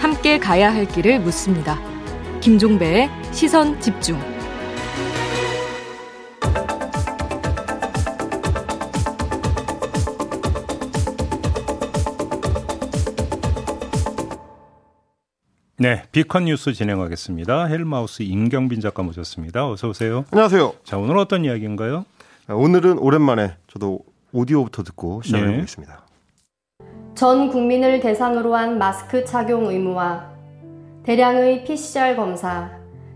함께 가야 할 길을 묻습니다. 김종배의 시선 집중. 네, 비컨 뉴스 진행하겠습니다. 헬마우스 임경빈 작가 모셨습니다. 어서 오세요. 안녕하세요. 자, 오늘 어떤 이야기인가요? 아, 오늘은 오랜만에 저도 오디오부터 듣고 시작해 네. 보겠습니다. 전 국민을 대상으로 한 마스크 착용 의무화, 대량의 PCR 검사,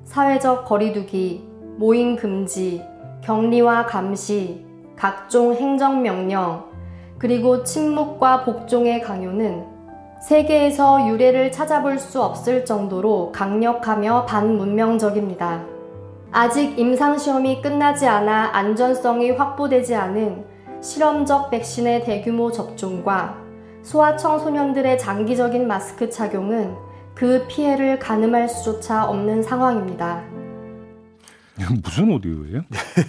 사회적 거리두기, 모임 금지, 격리와 감시, 각종 행정명령, 그리고 침묵과 복종의 강요는 세계에서 유례를 찾아볼 수 없을 정도로 강력하며 반문명적입니다. 아직 임상시험이 끝나지 않아 안전성이 확보되지 않은 실험적 백신의 대규모 접종과 소아청소년들의 장기적인 마스크 착용은 그 피해를 가늠할 수조차 없는 상황입니다. 무슨 오디오예요?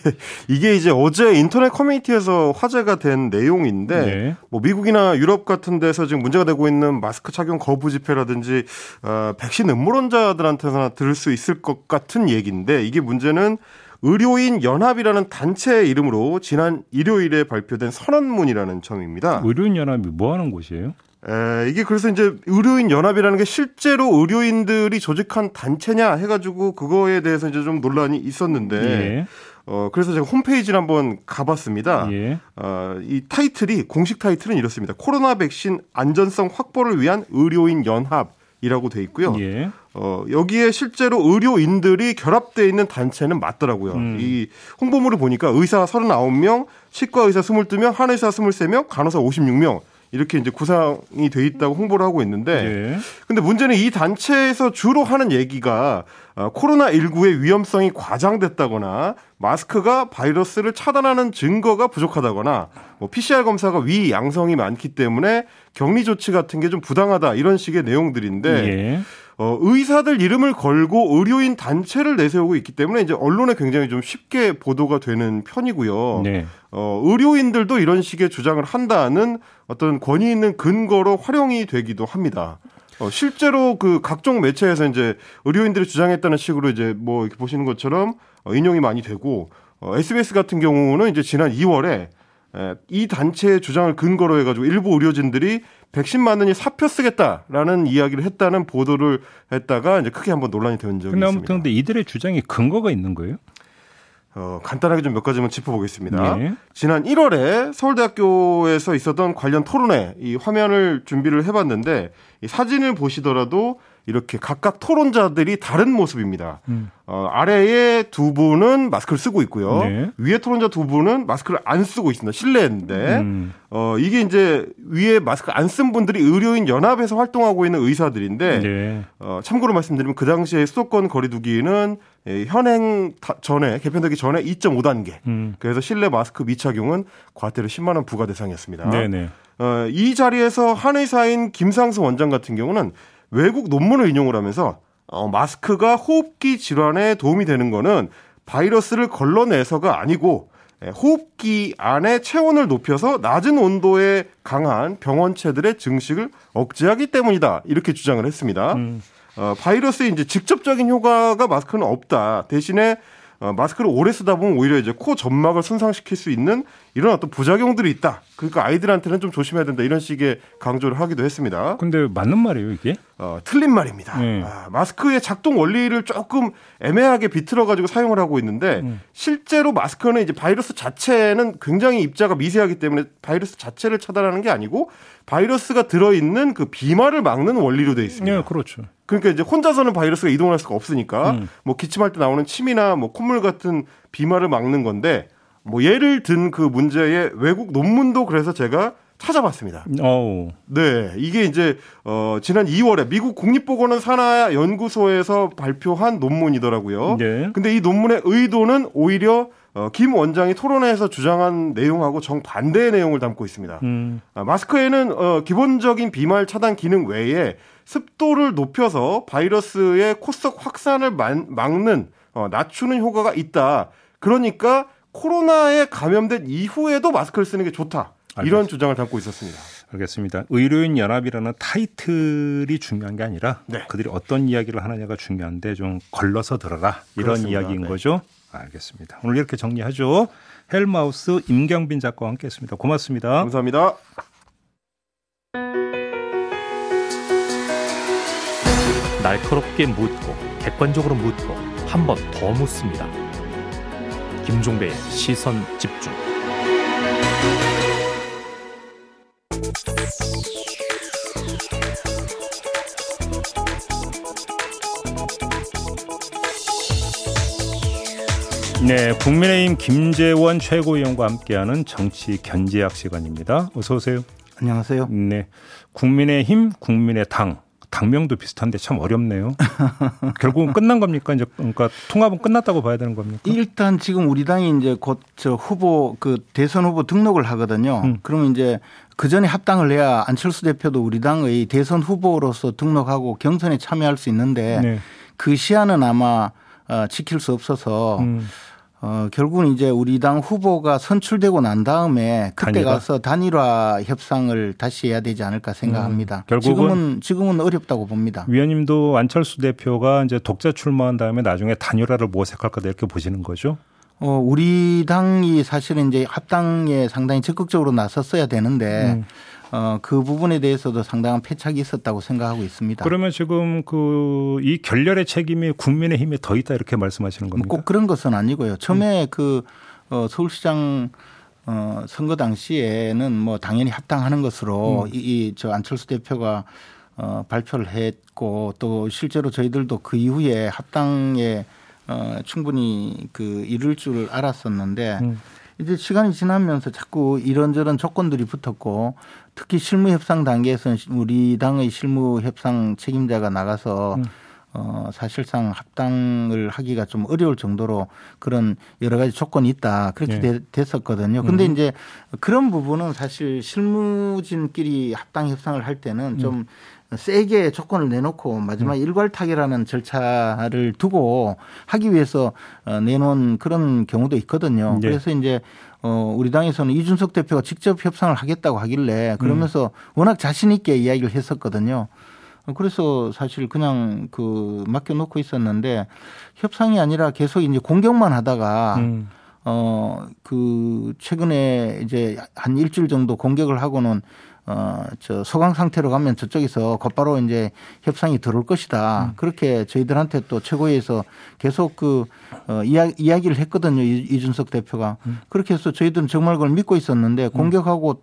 이게 이제 어제 인터넷 커뮤니티에서 화제가 된 내용인데 네. 뭐 미국이나 유럽 같은 데서 지금 문제가 되고 있는 마스크 착용 거부 집회라든지 어, 백신 음모론자들한테나 들을 수 있을 것 같은 얘기인데 이게 문제는 의료인 연합이라는 단체 이름으로 지난 일요일에 발표된 선언문이라는 점입니다. 의료인 연합이 뭐 하는 곳이에요? 에, 이게 그래서 이제 의료인 연합이라는 게 실제로 의료인들이 조직한 단체냐 해가지고 그거에 대해서 이제 좀 논란이 있었는데, 예. 어, 그래서 제가 홈페이지를 한번 가봤습니다. 예. 어, 이 타이틀이, 공식 타이틀은 이렇습니다. 코로나 백신 안전성 확보를 위한 의료인 연합이라고 돼 있고요. 예. 어, 여기에 실제로 의료인들이 결합되어 있는 단체는 맞더라고요. 음. 이 홍보물을 보니까 의사 39명, 치과 의사 22명, 한의사 23명, 간호사 56명, 이렇게 이제 구상이 돼 있다고 홍보를 하고 있는데 네. 근데 문제는 이 단체에서 주로 하는 얘기가 어, 코로나 19의 위험성이 과장됐다거나 마스크가 바이러스를 차단하는 증거가 부족하다거나 뭐 PCR 검사가 위 양성이 많기 때문에 격리 조치 같은 게 좀 부당하다 이런 식의 내용들인데 예. 어, 의사들 이름을 걸고 의료인 단체를 내세우고 있기 때문에 이제 언론에 굉장히 좀 쉽게 보도가 되는 편이고요. 네. 어, 의료인들도 이런 식의 주장을 한다는 어떤 권위 있는 근거로 활용이 되기도 합니다. 어, 실제로 그 각종 매체에서 이제 의료인들이 주장했다는 식으로 이제 뭐 이렇게 보시는 것처럼 어, 인용이 많이 되고 어, SBS 같은 경우는 이제 지난 2월에 에, 이 단체의 주장을 근거로 해가지고 일부 의료진들이 백신 맞느니 사표 쓰겠다라는 이야기를 했다는 보도를 했다가 이제 크게 한번 논란이 된 적이 근데 있습니다. 근데 이들의 주장이 근거가 있는 거예요? 어, 간단하게 좀 몇 가지만 짚어보겠습니다. 네. 지난 1월에 서울대학교에서 있었던 관련 토론회 이 화면을 준비를 해봤는데 이 사진을 보시더라도 이렇게 각각 토론자들이 다른 모습입니다. 음. 어, 아래에 두 분은 마스크를 쓰고 있고요. 네. 위에 토론자 두 분은 마스크를 안 쓰고 있습니다. 실내인데 음. 어, 이게 이제 위에 마스크 안 쓴 분들이 의료인 연합에서 활동하고 있는 의사들인데 네. 어, 참고로 말씀드리면 그 당시에 수도권 거리두기는 예, 현행 전에 개편되기 전에 2.5단계. 음. 그래서 실내 마스크 미착용은 과태료 10만 원 부과 대상이었습니다. 네네. 어, 이 자리에서 한의사인 김상수 원장 같은 경우는 외국 논문을 인용을 하면서 어, 마스크가 호흡기 질환에 도움이 되는 거는 바이러스를 걸러내서가 아니고 예, 호흡기 안에 체온을 높여서 낮은 온도에 강한 병원체들의 증식을 억제하기 때문이다. 이렇게 주장을 했습니다. 음. 어, 바이러스의 이제 직접적인 효과가 마스크는 없다. 대신에 어, 마스크를 오래 쓰다 보면 오히려 이제 코 점막을 손상시킬 수 있는 이런 어떤 부작용들이 있다. 그러니까 아이들한테는 좀 조심해야 된다. 이런 식의 강조를 하기도 했습니다. 근데 맞는 말이에요, 이게? 어, 틀린 말입니다. 네. 아, 마스크의 작동 원리를 조금 애매하게 비틀어 가지고 사용을 하고 있는데 음. 실제로 마스크는 이제 바이러스 자체는 굉장히 입자가 미세하기 때문에 바이러스 자체를 차단하는 게 아니고 바이러스가 들어 있는 그 비말을 막는 원리로 되어 있습니다. 네, 그렇죠. 그러니까 이제 혼자서는 바이러스가 이동할 수가 없으니까 음. 뭐 기침할 때 나오는 침이나 뭐 콧물 같은 비말을 막는 건데 뭐 예를 든 그 문제의 외국 논문도 그래서 제가 찾아봤습니다. 오. 네, 이게 이제 어 지난 2월에 미국 국립보건원 산하 연구소에서 발표한 논문이더라고요. 네. 근데 이 논문의 의도는 오히려 어, 김 원장이 토론회에서 주장한 내용하고 정반대의 내용을 담고 있습니다. 음. 아, 마스크에는 어, 기본적인 비말 차단 기능 외에 습도를 높여서 바이러스의 코석 확산을 막는 어, 낮추는 효과가 있다. 그러니까 코로나에 감염된 이후에도 마스크를 쓰는 게 좋다. 알겠습니다. 이런 주장을 담고 있었습니다. 알겠습니다. 의료인 연합이라는 타이틀이 중요한 게 아니라 네. 그들이 어떤 이야기를 하느냐가 중요한데 좀 걸러서 들어라 이런 그렇습니다. 이야기인 네. 거죠. 알겠습니다. 오늘 이렇게 정리하죠. 헬마우스 임경빈 작가와 함께했습니다. 고맙습니다. 감사합니다. 날카롭게 묻고 객관적으로 묻고 한 번 더 묻습니다. 김종배의 시선 집중. 네, 국민의힘 김재원 최고위원과 함께하는 정치 견제학 시간입니다. 어서 오세요. 안녕하세요. 네, 국민의힘, 국민의당 당명도 비슷한데 참 어렵네요. 결국은 끝난 겁니까? 이제 그러니까 통합은 끝났다고 봐야 되는 겁니까? 일단 지금 우리 당이 이제 곧 저 후보 그 대선 후보 등록을 하거든요. 음. 그러면 이제 그 전에 합당을 해야 안철수 대표도 우리 당의 대선 후보로서 등록하고 경선에 참여할 수 있는데 네. 그 시한은 아마 어, 지킬 수 없어서 음. 어, 결국은 이제 우리 당 후보가 선출되고 난 다음에 그때 단일화? 가서 단일화 협상을 다시 해야 되지 않을까 생각합니다. 음, 결국은 지금은 지금은 어렵다고 봅니다. 위원님도 안철수 대표가 이제 독자 출마한 다음에 나중에 단일화를 모색할 거다 이렇게 보시는 거죠? 어, 우리 당이 사실은 이제 합당에 상당히 적극적으로 나섰어야 되는데 음. 어, 그 부분에 대해서도 상당한 패착이 있었다고 생각하고 있습니다. 그러면 지금 그 이 결렬의 책임이 국민의 힘에 더 있다 이렇게 말씀하시는 겁니까? 꼭 그런 것은 아니고요. 처음에 음. 그 어, 서울시장 어, 선거 당시에는 뭐 당연히 합당하는 것으로 음. 이저 안철수 대표가 어, 발표를 했고 또 실제로 저희들도 그 이후에 합당에 어, 충분히 그 이룰 줄 알았었는데 음. 이제 시간이 지나면서 자꾸 이런저런 조건들이 붙었고 특히 실무 협상 단계에서는 우리 당의 실무 협상 책임자가 나가서 음. 어, 사실상 합당을 하기가 좀 어려울 정도로 그런 여러 가지 조건이 있다. 그렇게 네. 됐었거든요. 근데 음. 이제 그런 부분은 사실 실무진끼리 합당 협상을 할 때는 좀 음. 세게 조건을 내놓고 마지막 음. 일괄 타결하는 절차를 두고 하기 위해서 어, 내놓은 그런 경우도 있거든요. 네. 그래서 이제 어 우리 당에서는 이준석 대표가 직접 협상을 하겠다고 하길래 그러면서 음. 워낙 자신 있게 이야기를 했었거든요. 그래서 사실 그냥 그 맡겨놓고 있었는데 협상이 아니라 계속 이제 공격만 하다가 음. 어그 최근에 이제 한 일주일 정도 공격을 하고는 어, 저 소강 상태로 가면 저쪽에서 곧바로 이제 협상이 들어올 것이다. 음. 그렇게 저희들한테 또 최고위에서 계속 그, 어, 이야, 이야기를 했거든요. 이준석 대표가. 음. 그렇게 해서 저희들은 정말 그걸 믿고 있었는데 공격하고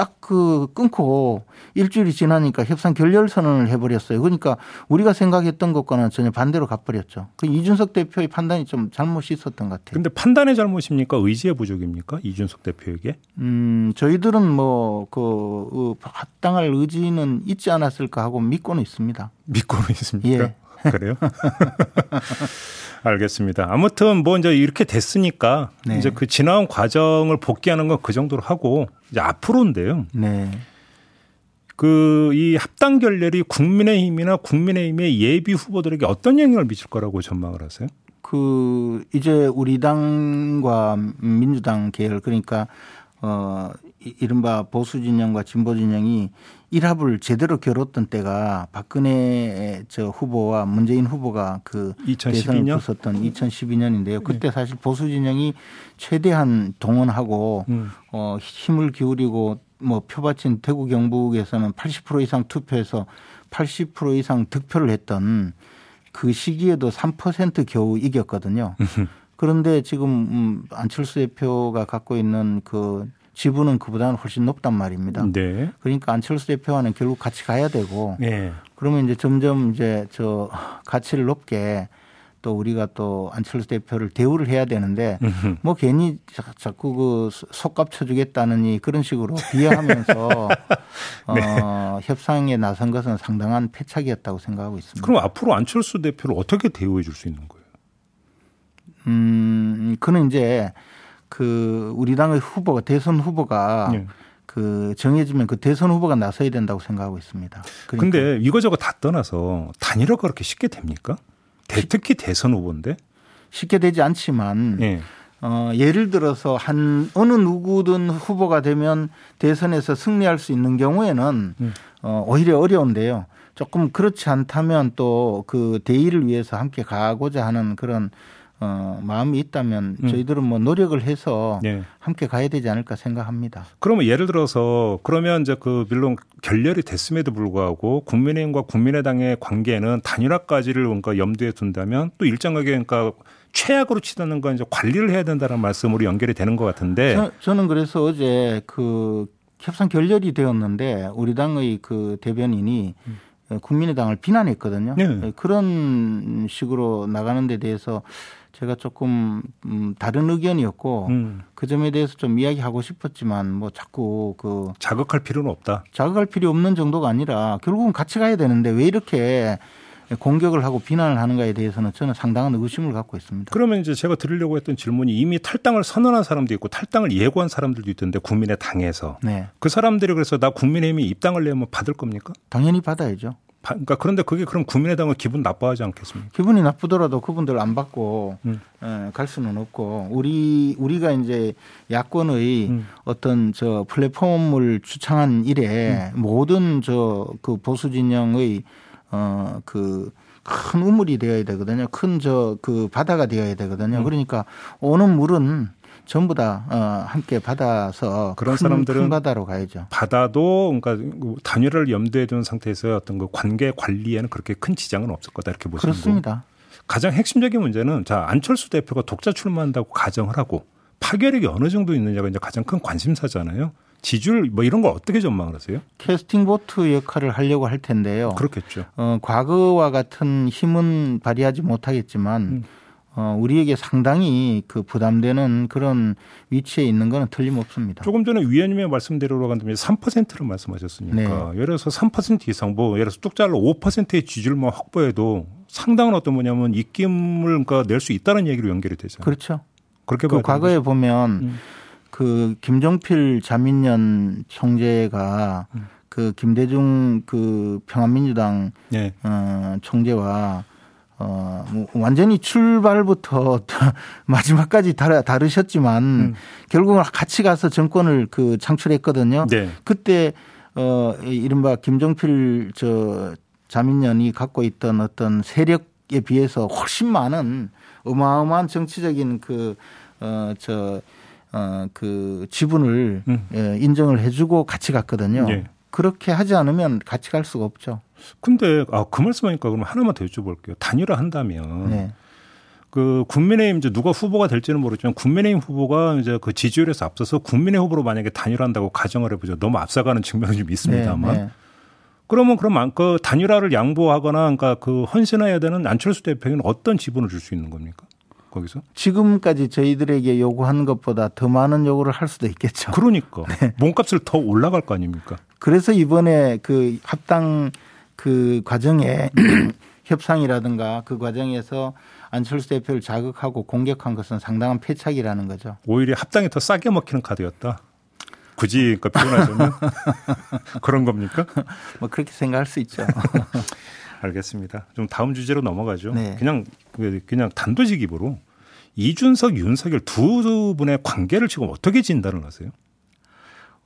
딱 그 끊고 일주일이 지나니까 협상 결렬 선언을 해버렸어요. 그러니까 우리가 생각했던 것과는 전혀 반대로 가버렸죠. 그 이준석 대표의 판단이 좀 잘못이 있었던 것 같아요. 근데 판단의 잘못입니까? 의지의 부족입니까? 이준석 대표에게? 음, 저희들은 뭐, 그, 그 합당할 의지는 있지 않았을까 하고 믿고는 있습니다. 믿고는 있습니까? 예. 그래요? 알겠습니다. 아무튼 뭐 이제 이렇게 됐으니까 네. 이제 그 지나온 과정을 복귀하는 건 그 정도로 하고 이제 앞으로인데요. 네. 그 이 합당 결렬이 국민의힘이나 국민의힘의 예비 후보들에게 어떤 영향을 미칠 거라고 전망을 하세요? 그 이제 우리 당과 민주당 계열 그러니까 어 이른바 보수 진영과 진보 진영이 일합을 제대로 겨뤘던 때가 박근혜 저 후보와 문재인 후보가 그 2012년? 대선을 붙었던 2012년인데요. 그때 사실 보수 진영이 최대한 동원하고 음. 어 힘을 기울이고 뭐 표받친 대구 경북에서는 80% 이상 투표해서 80% 이상 득표를 했던 그 시기에도 3% 겨우 이겼거든요. 그런데 지금 음, 안철수 대표가 갖고 있는 그 지분은 그보다는 훨씬 높단 말입니다. 네. 그러니까 안철수 대표와는 결국 같이 가야 되고 네. 그러면 이제 점점 이제 저 가치를 높게 또 우리가 또 안철수 대표를 대우를 해야 되는데 뭐 괜히 자꾸 그 속값 쳐주겠다느니 그런 식으로 비하하면서 네. 어, 협상에 나선 것은 상당한 패착이었다고 생각하고 있습니다. 그럼 앞으로 안철수 대표를 어떻게 대우해 줄 수 있는 거예요? 음, 그는 이제 그 우리 당의 후보가 대선 후보가 네. 그 정해지면 그 대선 후보가 나서야 된다고 생각하고 있습니다. 그런데 그러니까. 이거저거 다 떠나서 단일화가 그렇게 쉽게 됩니까? 특히 대선 후보인데 쉽게 되지 않지만 네. 어, 예를 들어서 한 어느 누구든 후보가 되면 대선에서 승리할 수 있는 경우에는 음. 어, 오히려 어려운데요. 조금 그렇지 않다면 또 그 대의를 위해서 함께 가고자 하는 그런 어, 마음이 있다면 음. 저희들은 뭐 노력을 해서 네. 함께 가야 되지 않을까 생각합니다. 그러면 예를 들어서 그러면 이제 그 물론 결렬이 됐음에도 불구하고 국민의힘과 국민의당의 관계는 단일화까지를 그러니까 염두에 둔다면 또 일정하게 그러니까 최악으로 치닫는 건 이제 관리를 해야 된다는 말씀으로 연결이 되는 것 같은데 저, 는 그래서 어제 그 협상 결렬이 되었는데 우리 당의 그 대변인이 음. 국민의당을 비난했거든요. 네. 그런 식으로 나가는 데 대해서 제가 조금 음, 다른 의견이었고 음. 그 점에 대해서 좀 이야기하고 싶었지만 뭐 자꾸 그 자극할 필요는 없다. 자극할 필요 없는 정도가 아니라 결국은 같이 가야 되는데 왜 이렇게 공격을 하고 비난을 하는가에 대해서는 저는 상당한 의심을 갖고 있습니다. 그러면 이제 제가 드리려고 했던 질문이 이미 탈당을 선언한 사람도 있고 탈당을 예고한 사람들도 있던데 국민의 당에서 네. 그 사람들이 그래서 나 국민의힘이 입당을 내면 받을 겁니까? 당연히 받아야죠. 그러니까 그런데 그게 그럼 국민의당은 기분 나빠하지 않겠습니까? 기분이 나쁘더라도 그분들 안 받고 음. 예, 갈 수는 없고 우리 우리가 이제 야권의 음. 어떤 저 플랫폼을 주창한 이래 음. 모든 저 그 보수 진영의 어그 큰 우물이 되어야 되거든요. 큰 저 그 바다가 되어야 되거든요. 음. 그러니까 오는 물은 전부 다 어, 함께 받아서 그런 큰, 사람들은 큰 바다로 가야죠. 바다도 그러니까 단일화를 염두에 둔 상태에서 어떤 그 관계 관리에는 그렇게 큰 지장은 없을 거다 이렇게 보시는 그렇습니다. 가장 핵심적인 문제는 자 안철수 대표가 독자 출마한다고 가정을 하고 파괴력이 어느 정도 있느냐가 이제 가장 큰 관심사잖아요. 지지율 뭐 이런 걸 어떻게 전망을 하세요? 캐스팅 보트 역할을 하려고 할 텐데요. 그렇겠죠. 어, 과거와 같은 힘은 발휘하지 못하겠지만 음. 어, 우리에게 상당히 그 부담되는 그런 위치에 있는 거는 틀림없습니다. 조금 전에 위원님의 말씀대로 간다면 3%를 말씀하셨으니까 네. 예를 들어서 3% 이상 뭐 예를 들어서 뚝 잘라 5%의 지지율만 확보해도 상당한 어떤 뭐냐면 입김을 그러니까 낼 수 있다는 얘기로 연결이 되잖아요. 그렇죠. 그렇게 그 과거에 거죠. 보면 음. 그 김종필 자민련 총재가 음. 그 김대중 그 평화민주당 네. 어, 총재와 어, 뭐 완전히 출발부터 마지막까지 다르, 다르셨지만 음. 결국은 같이 가서 정권을 그 창출했거든요. 네. 그때 어, 이른바 김종필 저 자민련이 갖고 있던 어떤 세력에 비해서 훨씬 많은 어마어마한 정치적인 그, 어, 저, 어, 그 지분을 음. 예, 인정을 해주고 같이 갔거든요. 네. 그렇게 하지 않으면 같이 갈 수가 없죠. 근데 아, 그 말씀하니까 그럼 하나만 더 여쭤볼게요. 단일화 한다면 네. 그 국민의힘 이제 누가 후보가 될지는 모르지만 국민의힘 후보가 이제 그 지지율에서 앞서서 국민의 후보로 만약에 단일화한다고 가정을 해보죠. 너무 앞서가는 측면이 좀 있습니다만. 네, 네. 그러면 그럼 그 단일화를 양보하거나 그러니까 그 헌신해야 되는 안철수 대표에게는 어떤 지분을 줄 수 있는 겁니까? 거기서? 지금까지 저희들에게 요구하는 것보다 더 많은 요구를 할 수도 있겠죠. 그러니까 네. 몸값을 더 올라갈 거 아닙니까? 그래서 이번에 그 합당 그 과정에 협상이라든가 그 과정에서 안철수 대표를 자극하고 공격한 것은 상당한 패착이라는 거죠. 오히려 합당이 더 싸게 먹히는 카드였다. 굳이 그러니까 표현하자면 그런 겁니까? 뭐 그렇게 생각할 수 있죠. 알겠습니다. 좀 다음 주제로 넘어가죠. 네. 그냥 그냥 단도직입으로 이준석, 윤석열 두 분의 관계를 지금 어떻게 진단을 하세요?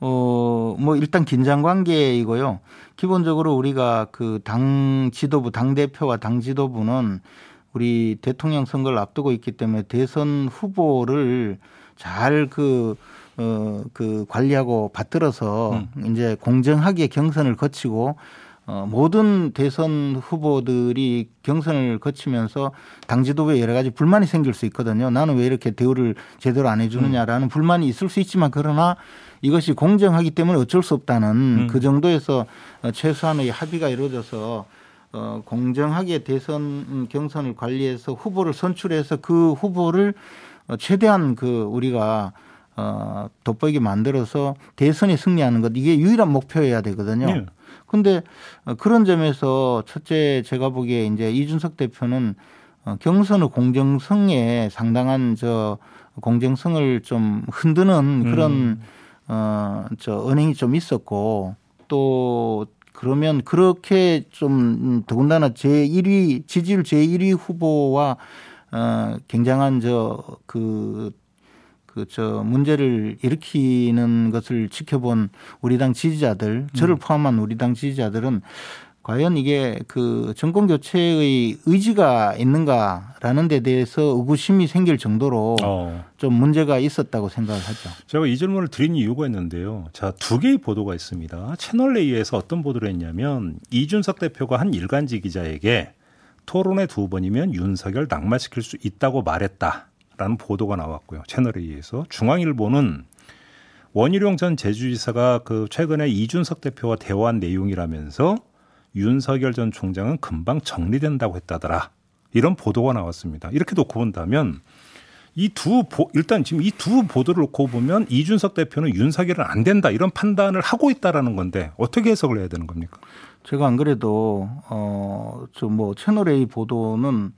어, 뭐 일단 긴장 관계이고요. 기본적으로 우리가 그 당 지도부, 당 대표와 당 지도부는 우리 대통령 선거를 앞두고 있기 때문에 대선 후보를 잘 그, 어, 그 관리하고 받들어서 음. 이제 공정하게 경선을 거치고 어, 모든 대선 후보들이 경선을 거치면서 당 지도부에 여러 가지 불만이 생길 수 있거든요. 나는 왜 이렇게 대우를 제대로 안 해주느냐라는 음. 불만이 있을 수 있지만 그러나 이것이 공정하기 때문에 어쩔 수 없다는 음. 그 정도에서 최소한의 합의가 이루어져서 어, 공정하게 대선 경선을 관리해서 후보를 선출해서 그 후보를 최대한 그 우리가 어, 돋보이게 만들어서 대선에 승리하는 것 이게 유일한 목표여야 되거든요. 네. 근데 그런 점에서 첫째 제가 보기에 이제 이준석 대표는 어, 경선의 공정성에 상당한 저 공정성을 좀 흔드는 그런 음. 어, 저 은행이 좀 있었고 또 그러면 그렇게 좀 더군다나 제 1위 지지율 제 1위 후보와 어, 굉장한 저그 그저 문제를 일으키는 것을 지켜본 우리 당 지지자들, 저를 음. 포함한 우리 당 지지자들은 과연 이게 그 정권 교체의 의지가 있는가라는 데 대해서 의구심이 생길 정도로 어. 좀 문제가 있었다고 생각을 하죠. 제가 이 질문을 드린 이유가 있는데요. 자, 두 개의 보도가 있습니다. 채널 A에서 어떤 보도를 했냐면 이준석 대표가 한 일간지 기자에게 토론회 두 번이면 윤석열 낙마시킬 수 있다고 말했다라는 보도가 나왔고요. 채널 A에서 중앙일보는 원희룡 전 제주지사가 그 최근에 이준석 대표와 대화한 내용이라면서 윤석열 전 총장은 금방 정리된다고 했다더라. 이런 보도가 나왔습니다. 이렇게 놓고 본다면 이두 일단 지금 이 두 보도를 놓고 보면 이준석 대표는 윤석열은 안 된다 이런 판단을 하고 있다라는 건데 어떻게 해석을 해야 되는 겁니까? 제가 안 그래도 어저 뭐 채널 A 보도는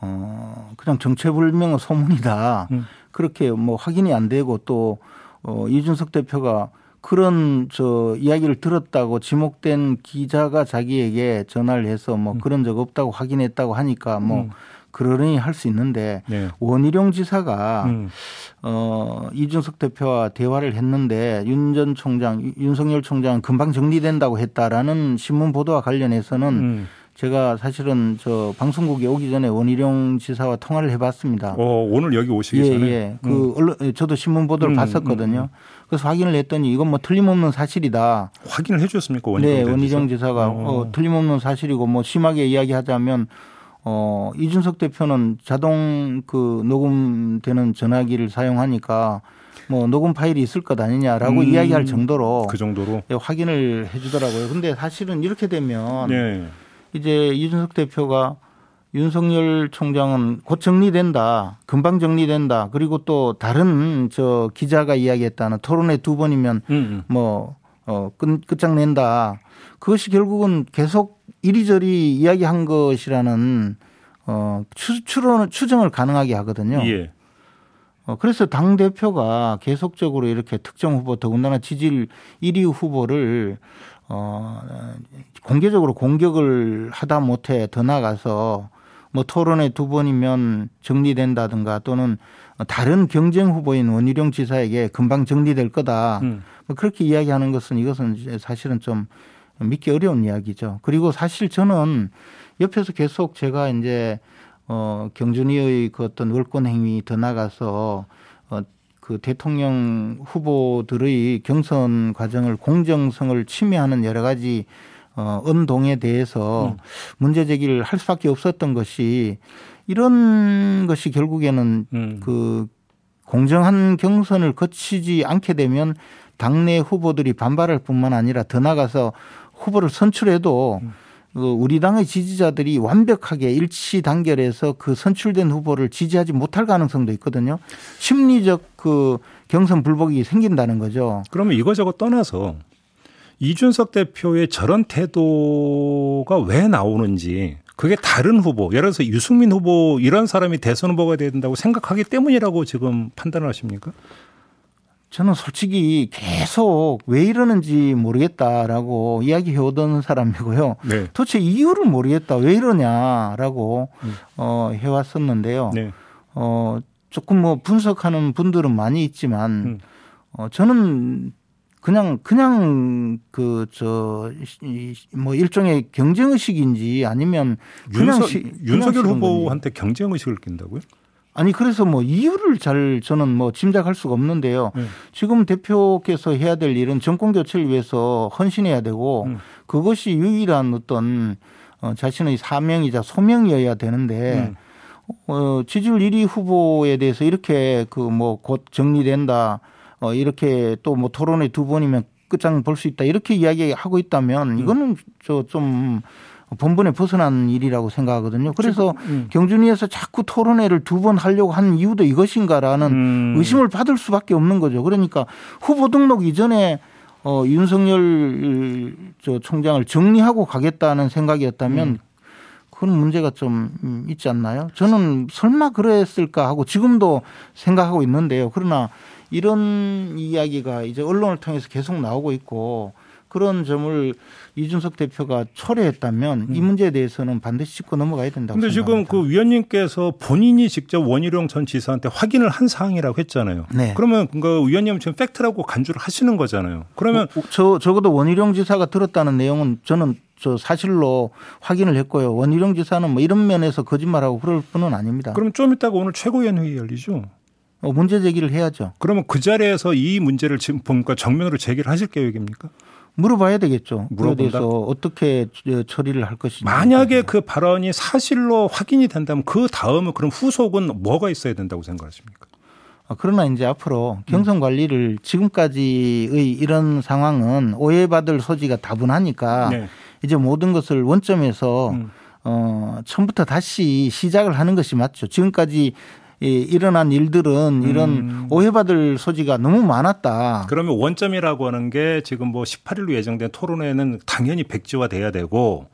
어 그냥 정체불명의 소문이다. 음. 그렇게 뭐 확인이 안 되고 또 어 이준석 대표가 그런 저 이야기를 들었다고 지목된 기자가 자기에게 전화를 해서 뭐 음. 그런 적 없다고 확인했다고 하니까 뭐 음. 그러려니 할 수 있는데 네. 원희룡 지사가 음. 어 이준석 대표와 대화를 했는데 윤 전 총장 윤석열 총장 금방 정리된다고 했다라는 신문 보도와 관련해서는 음. 제가 사실은 저 방송국에 오기 전에 원희룡 지사와 통화를 해봤습니다. 어, 오늘 여기 오시기 예, 전에. 예. 그 음. 언론 저도 신문 보도를 음, 봤었거든요. 음, 음. 그래서 확인을 했더니 이건 뭐 틀림없는 사실이다. 확인을 해주셨습니까 원희룡 네, 원희룡 지사가 어. 어, 틀림없는 사실이고 뭐 심하게 이야기하자면 어 이준석 대표는 자동 그 녹음되는 전화기를 사용하니까 뭐 녹음 파일이 있을 것 아니냐라고 음, 이야기할 정도로 그 정도로 예, 확인을 해주더라고요. 근데 사실은 이렇게 되면 네. 이제 이준석 대표가 윤석열 총장은 곧 정리된다. 금방 정리된다. 그리고 또 다른 저 기자가 이야기했다는 토론회 두 번이면 음, 음. 뭐, 어, 끝, 끝장낸다. 그것이 결국은 계속 이리저리 이야기한 것이라는 어, 추, 추론, 추정을 가능하게 하거든요. 예. 어, 그래서 당대표가 계속적으로 이렇게 특정 후보 더군다나 지지율 1위 후보를 어, 공개적으로 공격을 하다 못해 더 나가서 뭐 토론회 두 번이면 정리된다든가 또는 다른 경쟁 후보인 원희룡 지사에게 금방 정리될 거다. 음. 뭐 그렇게 이야기하는 것은 이것은 사실은 좀 믿기 어려운 이야기죠. 그리고 사실 저는 옆에서 계속 제가 이제 어 경준이의 그 어떤 월권 행위 더 나가서 어 그 대통령 후보들의 경선 과정을 공정성을 침해하는 여러 가지 어, 은동에 대해서 음. 문제 제기를 할 수밖에 없었던 것이 이런 것이 결국에는 음. 그 공정한 경선을 거치지 않게 되면 당내 후보들이 반발할 뿐만 아니라 더 나가서 후보를 선출해도 음. 그 우리 당의 지지자들이 완벽하게 일치 단결해서 그 선출된 후보를 지지하지 못할 가능성도 있거든요. 심리적 그 경선 불복이 생긴다는 거죠. 그러면 이거저거 떠나서 이준석 대표의 저런 태도가 왜 나오는지 그게 다른 후보, 예를 들어서 유승민 후보 이런 사람이 대선 후보가 된다고 생각하기 때문이라고 지금 판단을 하십니까? 저는 솔직히 계속 왜 이러는지 모르겠다라고 이야기해 오던 사람이고요. 네. 도대체 이유를 모르겠다. 왜 이러냐라고 음. 어, 해왔었는데요. 네. 어, 조금 뭐 분석하는 분들은 많이 있지만 음. 어, 저는 그냥 그냥 그 저 뭐 일종의 경쟁 의식인지 아니면 그냥 윤석, 시, 윤석열 후보한테 경쟁 의식을 낀다고요? 아니 그래서 뭐 이유를 잘 저는 뭐 짐작할 수가 없는데요. 네. 지금 대표께서 해야 될 일은 정권 교체를 위해서 헌신해야 되고 음. 그것이 유일한 어떤 어 자신의 사명이자 소명이어야 되는데 음. 어 지지율 1위 후보에 대해서 이렇게 그 뭐 곧 정리된다. 어, 이렇게 또 뭐 토론회 두 번이면 끝장 볼 수 있다 이렇게 이야기하고 있다면 음. 이거는 저좀 본분에 벗어난 일이라고 생각하거든요. 그래서 음. 경준위에서 자꾸 토론회를 두 번 하려고 하는 이유도 이것인가라는 음. 의심을 받을 수밖에 없는 거죠. 그러니까 후보 등록 이전에 어, 윤석열 저 총장을 정리하고 가겠다는 생각이었다면 음. 그런 문제가 좀 있지 않나요? 저는 설마 그랬을까 하고 지금도 생각하고 있는데요. 그러나 이런 이야기가 이제 언론을 통해서 계속 나오고 있고 그런 점을 이준석 대표가 초래했다면 음. 이 문제에 대해서는 반드시 짚고 넘어가야 된다고 근데 생각합니다. 지금 그 위원님께서 본인이 직접 원희룡 전 지사한테 확인을 한 사항이라고 했잖아요. 네. 그러면 그 위원님은 지금 팩트라고 간주를 하시는 거잖아요. 그러면 어, 저 적어도 원희룡 지사가 들었다는 내용은 저는 저 사실로 확인을 했고요. 원희룡 지사는 뭐 이런 면에서 거짓말하고 그럴 뿐은 아닙니다. 그럼 좀 이따가 오늘 최고위원 회의 열리죠. 어, 문제 제기를 해야죠. 그러면 그 자리에서 이 문제를 지금 보니까 정면으로 제기를 하실 계획입니까? 물어봐야 되겠죠. 대해서 어떻게 처리를 할 것인지. 만약에 그 발언이 사실로 확인이 된다면 그 다음에 그럼 후속은 뭐가 있어야 된다고 생각하십니까? 아, 그러나 이제 앞으로 경선 관리를 지금까지의 이런 상황은 오해받을 소지가 다분하니까 네. 이제 모든 것을 원점에서 음. 어, 처음부터 다시 시작을 하는 것이 맞죠. 지금까지 일어난 일들은 이런 음. 오해받을 소지가 너무 많았다. 그러면 원점이라고 하는 게 지금 뭐 18일로 예정된 토론회는 당연히 백지화 돼야 되고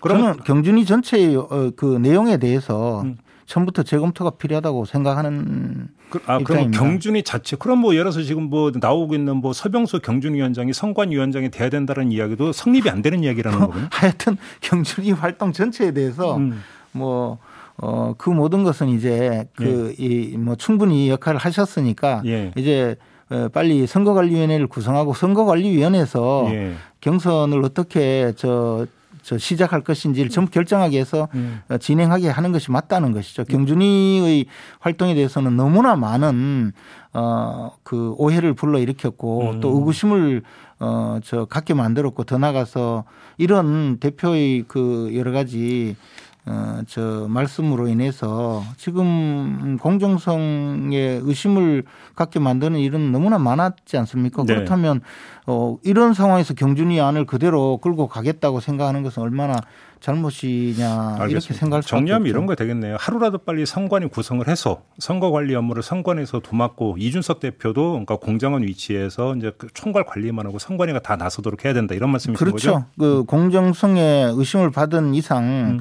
그러면 경준이 전체의 어, 그 내용에 대해서 음. 처음부터 재검토가 필요하다고 생각하는 그, 아, 그럼 경준이 자체 그럼 뭐 예를 들어서 지금 뭐 나오고 있는 뭐 서병수 경준 위원장이 선관 위원장이 돼야 된다는 이야기도 성립이 안 되는 이야기라는 거군요. 하여튼 경준이 활동 전체에 대해서 음. 뭐 어, 그 모든 것은 이제 그, 예. 이, 뭐 충분히 역할을 하셨으니까 예. 이제 어, 빨리 선거관리위원회를 구성하고 선거관리위원회에서 예. 경선을 어떻게 저, 저 시작할 것인지를 전부 결정하게 해서 음. 진행하게 하는 것이 맞다는 것이죠. 경준이의 활동에 대해서는 너무나 많은 어, 그 오해를 불러일으켰고 음. 또 의구심을 어, 저 갖게 만들었고 더 나가서 이런 대표의 그 여러 가지 어, 저 말씀으로 인해서 지금 공정성에 의심을 갖게 만드는 일은 너무나 많았지 않습니까? 네. 그렇다면 어, 이런 상황에서 경준이 안을 그대로 끌고 가겠다고 생각하는 것은 얼마나 잘못이냐 알겠습니다. 이렇게 생각할 수 정리하면 이런 거 되겠네요. 하루라도 빨리 선관위 구성을 해서 선거 관리 업무를 선관위에서 도맡고 이준석 대표도 그러니까 공정한 위치에서 이제 그 총괄 관리만 하고 선관위가 다 나서도록 해야 된다 이런 말씀이신 그렇죠. 거죠? 그렇죠. 그 공정성에 의심을 받은 이상 음.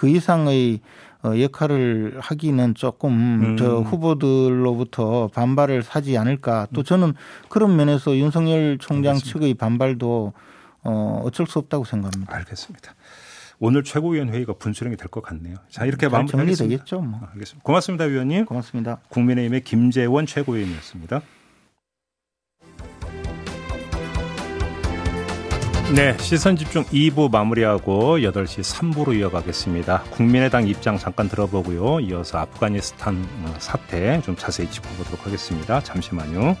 그 이상의 어, 역할을 하기는 조금 음. 저 후보들로부터 반발을 사지 않을까. 또 저는 그런 면에서 윤석열 총장 알겠습니다. 측의 반발도 어, 어쩔 수 없다고 생각합니다. 알겠습니다. 오늘 최고위원 회의가 분수령이 될 것 같네요. 자 이렇게. 정리되겠죠. 뭐. 아, 알겠습니다. 고맙습니다, 위원님. 고맙습니다. 국민의힘의 김재원 최고위원이었습니다. 네, 시선 집중 2부 마무리하고 8시 3부로 이어가겠습니다. 국민의당 입장 잠깐 들어보고요. 이어서 아프가니스탄 사태 좀 자세히 짚어보도록 하겠습니다. 잠시만요.